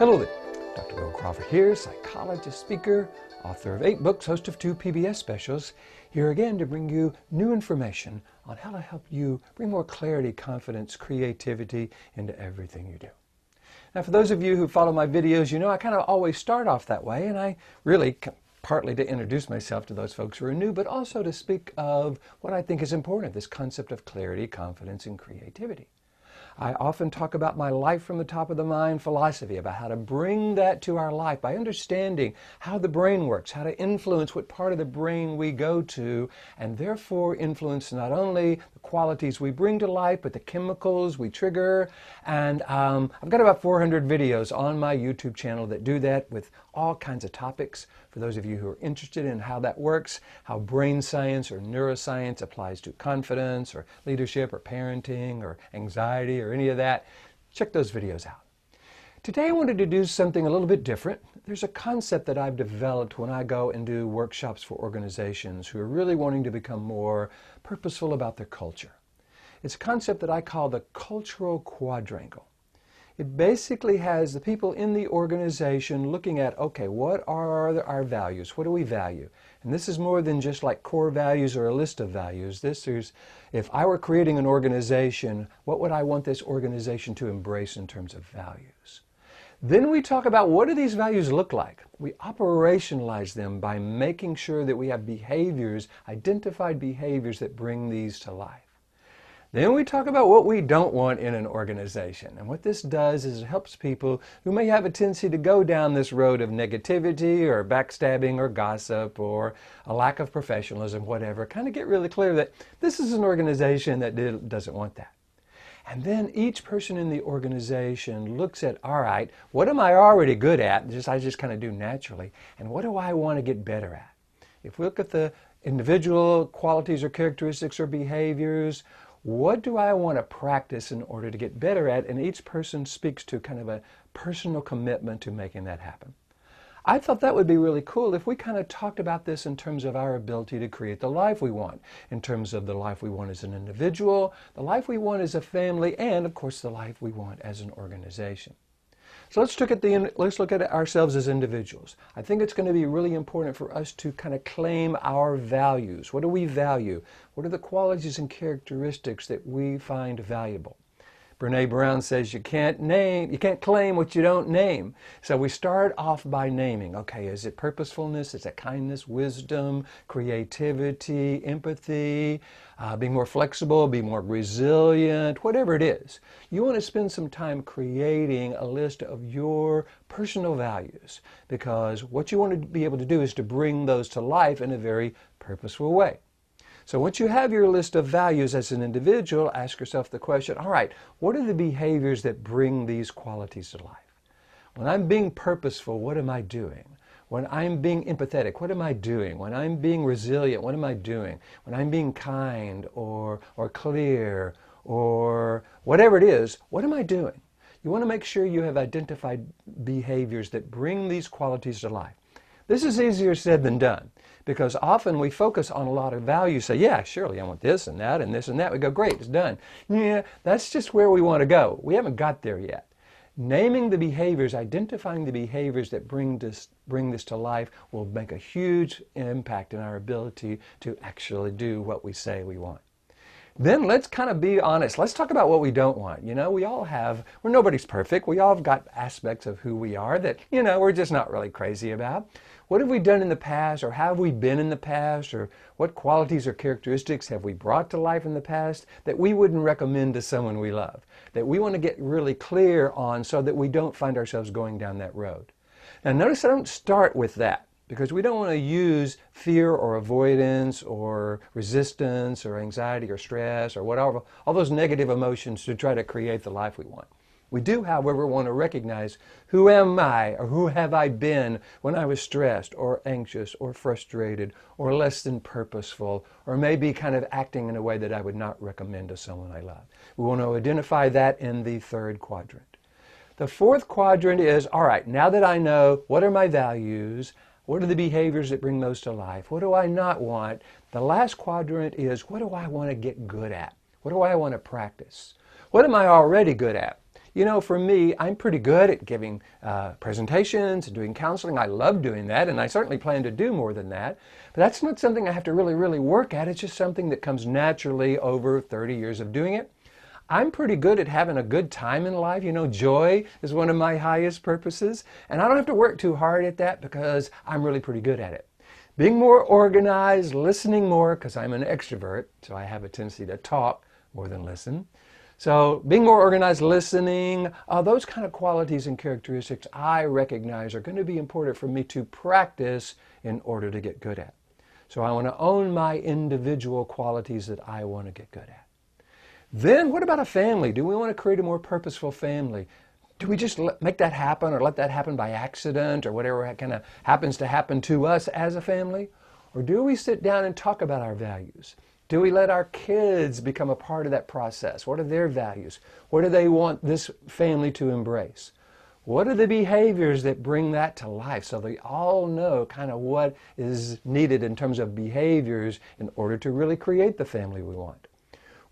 Hello there. Dr. Bill Crawford here, psychologist, speaker, author of eight books, host of two PBS specials, here again to bring you new information on how to help you bring more clarity, confidence, creativity into everything you do. Now, for those of you who follow my videos, you know I kind of always start off that way, and I really partly to introduce myself to those folks who are new, but also to speak of what I think is important this concept of clarity, confidence, and creativity. I often talk about my life from the top of the mind philosophy, about how to bring that to our life by understanding how the brain works, how to influence what part of the brain we go to, and therefore influence not only the qualities we bring to life, but the chemicals we trigger. And um, I've got about 400 videos on my YouTube channel that do that with all kinds of topics. For those of you who are interested in how that works, how brain science or neuroscience applies to confidence or leadership or parenting or anxiety or any of that, check those videos out. Today I wanted to do something a little bit different. There's a concept that I've developed when I go and do workshops for organizations who are really wanting to become more purposeful about their culture. It's a concept that I call the cultural quadrangle. It basically has the people in the organization looking at, okay, what are our values? What do we value? And this is more than just like core values or a list of values. This is, if I were creating an organization, what would I want this organization to embrace in terms of values? Then we talk about what do these values look like? We operationalize them by making sure that we have behaviors, identified behaviors that bring these to life. Then we talk about what we don't want in an organization. And what this does is it helps people who may have a tendency to go down this road of negativity or backstabbing or gossip or a lack of professionalism, whatever, kind of get really clear that this is an organization that doesn't want that. And then each person in the organization looks at, all right, what am I already good at? Just I just kind of do naturally. And what do I want to get better at? If we look at the individual qualities or characteristics or behaviors, what do I want to practice in order to get better at? And each person speaks to kind of a personal commitment to making that happen. I thought that would be really cool if we kind of talked about this in terms of our ability to create the life we want, in terms of the life we want as an individual, the life we want as a family, and of course the life we want as an organization. So let's look at the let's look at ourselves as individuals. I think it's going to be really important for us to kind of claim our values. What do we value? What are the qualities and characteristics that we find valuable? Brene Brown says you can't name, you can't claim what you don't name. So we start off by naming. Okay, is it purposefulness? Is it kindness, wisdom, creativity, empathy, uh, being more flexible, be more resilient, whatever it is. You want to spend some time creating a list of your personal values because what you want to be able to do is to bring those to life in a very purposeful way. So once you have your list of values as an individual, ask yourself the question, all right, what are the behaviors that bring these qualities to life? When I'm being purposeful, what am I doing? When I'm being empathetic, what am I doing? When I'm being resilient, what am I doing? When I'm being kind or, or clear or whatever it is, what am I doing? You want to make sure you have identified behaviors that bring these qualities to life. This is easier said than done because often we focus on a lot of values. Say, yeah, surely I want this and that and this and that. We go, great, it's done. Yeah, that's just where we want to go. We haven't got there yet. Naming the behaviors, identifying the behaviors that bring this, bring this to life will make a huge impact in our ability to actually do what we say we want. Then let's kind of be honest. Let's talk about what we don't want. You know, we all have, well, nobody's perfect. We all have got aspects of who we are that, you know, we're just not really crazy about. What have we done in the past, or have we been in the past, or what qualities or characteristics have we brought to life in the past that we wouldn't recommend to someone we love? That we want to get really clear on so that we don't find ourselves going down that road. Now, notice I don't start with that because we don't want to use fear or avoidance or resistance or anxiety or stress or whatever, all those negative emotions to try to create the life we want. We do, however, want to recognize who am I or who have I been when I was stressed or anxious or frustrated or less than purposeful or maybe kind of acting in a way that I would not recommend to someone I love. We want to identify that in the third quadrant. The fourth quadrant is, all right, now that I know what are my values, what are the behaviors that bring those to life, what do I not want, the last quadrant is, what do I want to get good at? What do I want to practice? What am I already good at? You know, for me, I'm pretty good at giving uh, presentations doing counseling. I love doing that, and I certainly plan to do more than that. But that's not something I have to really, really work at. It's just something that comes naturally over 30 years of doing it. I'm pretty good at having a good time in life. You know, joy is one of my highest purposes, and I don't have to work too hard at that because I'm really pretty good at it. Being more organized, listening more, because I'm an extrovert, so I have a tendency to talk more than listen. So, being more organized, listening, uh, those kind of qualities and characteristics I recognize are going to be important for me to practice in order to get good at. So, I want to own my individual qualities that I want to get good at. Then, what about a family? Do we want to create a more purposeful family? Do we just let, make that happen or let that happen by accident or whatever kind of happens to happen to us as a family? Or do we sit down and talk about our values? Do we let our kids become a part of that process? What are their values? What do they want this family to embrace? What are the behaviors that bring that to life so they all know kind of what is needed in terms of behaviors in order to really create the family we want?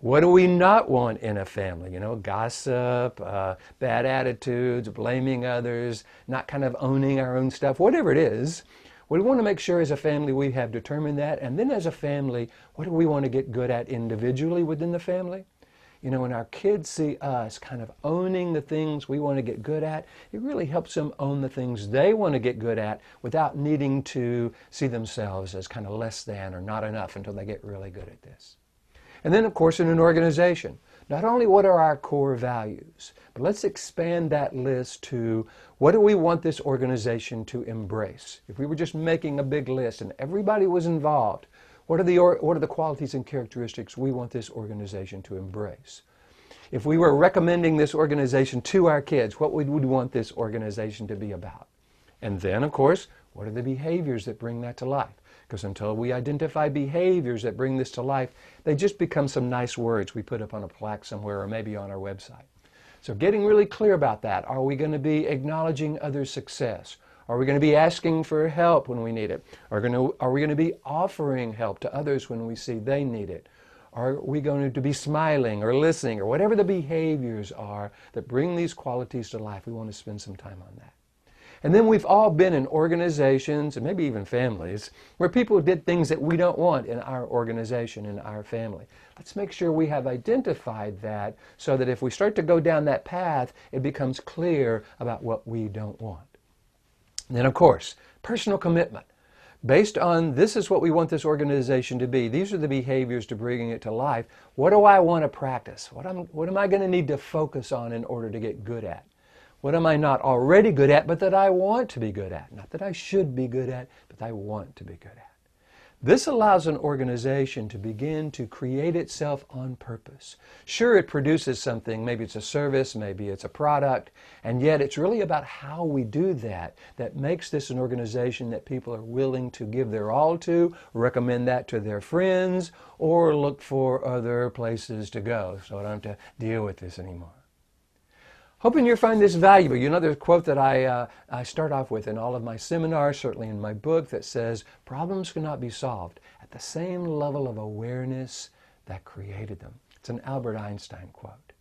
What do we not want in a family? You know, gossip, uh, bad attitudes, blaming others, not kind of owning our own stuff, whatever it is. We want to make sure as a family we have determined that. And then as a family, what do we want to get good at individually within the family? You know, when our kids see us kind of owning the things we want to get good at, it really helps them own the things they want to get good at without needing to see themselves as kind of less than or not enough until they get really good at this. And then, of course, in an organization, not only what are our core values, but let's expand that list to what do we want this organization to embrace? If we were just making a big list and everybody was involved, what are the, what are the qualities and characteristics we want this organization to embrace? If we were recommending this organization to our kids, what would we want this organization to be about? And then, of course, what are the behaviors that bring that to life? Because until we identify behaviors that bring this to life, they just become some nice words we put up on a plaque somewhere or maybe on our website. So getting really clear about that. Are we going to be acknowledging others' success? Are we going to be asking for help when we need it? Are, going to, are we going to be offering help to others when we see they need it? Are we going to be smiling or listening or whatever the behaviors are that bring these qualities to life? We want to spend some time on that. And then we've all been in organizations and maybe even families where people did things that we don't want in our organization, in our family. Let's make sure we have identified that so that if we start to go down that path, it becomes clear about what we don't want. And then, of course, personal commitment. Based on this is what we want this organization to be, these are the behaviors to bringing it to life. What do I want to practice? What, am, what am I going to need to focus on in order to get good at? What am I not already good at, but that I want to be good at? Not that I should be good at, but I want to be good at. This allows an organization to begin to create itself on purpose. Sure, it produces something, maybe it's a service, maybe it's a product, and yet it's really about how we do that that makes this an organization that people are willing to give their all to, recommend that to their friends, or look for other places to go so I don't have to deal with this anymore. Hoping you find this valuable. You know, there's a quote that I, uh, I start off with in all of my seminars, certainly in my book, that says, Problems cannot be solved at the same level of awareness that created them. It's an Albert Einstein quote.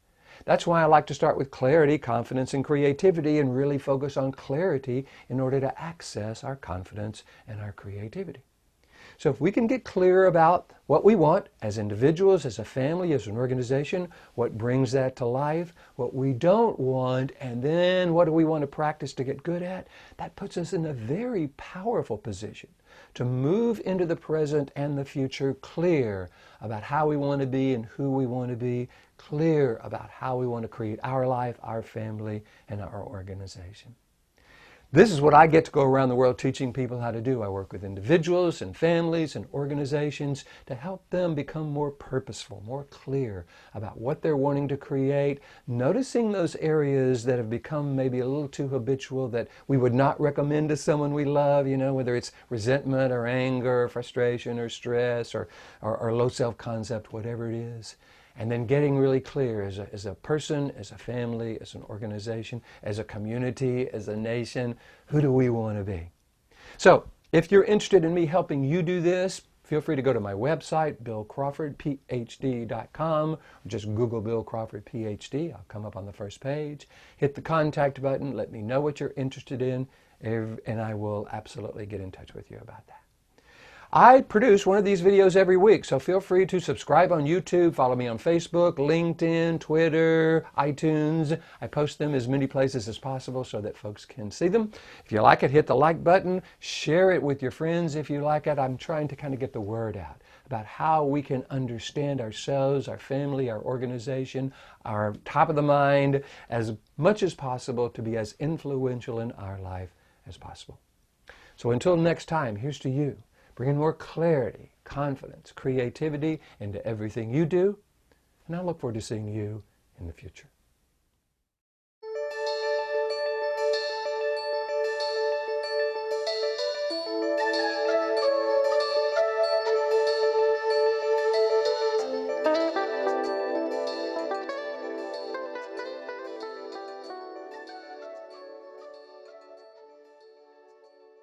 That's why I like to start with clarity, confidence, and creativity and really focus on clarity in order to access our confidence and our creativity. So if we can get clear about what we want as individuals, as a family, as an organization, what brings that to life, what we don't want, and then what do we want to practice to get good at, that puts us in a very powerful position to move into the present and the future clear about how we want to be and who we want to be, clear about how we want to create our life, our family, and our organization. This is what I get to go around the world teaching people how to do. I work with individuals and families and organizations to help them become more purposeful, more clear about what they're wanting to create, noticing those areas that have become maybe a little too habitual that we would not recommend to someone we love, you know, whether it's resentment or anger, or frustration or stress or, or, or low self-concept, whatever it is and then getting really clear as a, as a person, as a family, as an organization, as a community, as a nation, who do we want to be? So, if you're interested in me helping you do this, feel free to go to my website, billcrawfordphd.com, or just Google Bill Crawford PhD. I'll come up on the first page. Hit the contact button. Let me know what you're interested in, and I will absolutely get in touch with you about that. I produce one of these videos every week, so feel free to subscribe on YouTube, follow me on Facebook, LinkedIn, Twitter, iTunes. I post them as many places as possible so that folks can see them. If you like it, hit the like button, share it with your friends if you like it. I'm trying to kind of get the word out about how we can understand ourselves, our family, our organization, our top of the mind as much as possible to be as influential in our life as possible. So until next time, here's to you bringing more clarity, confidence, creativity into everything you do. And I look forward to seeing you in the future.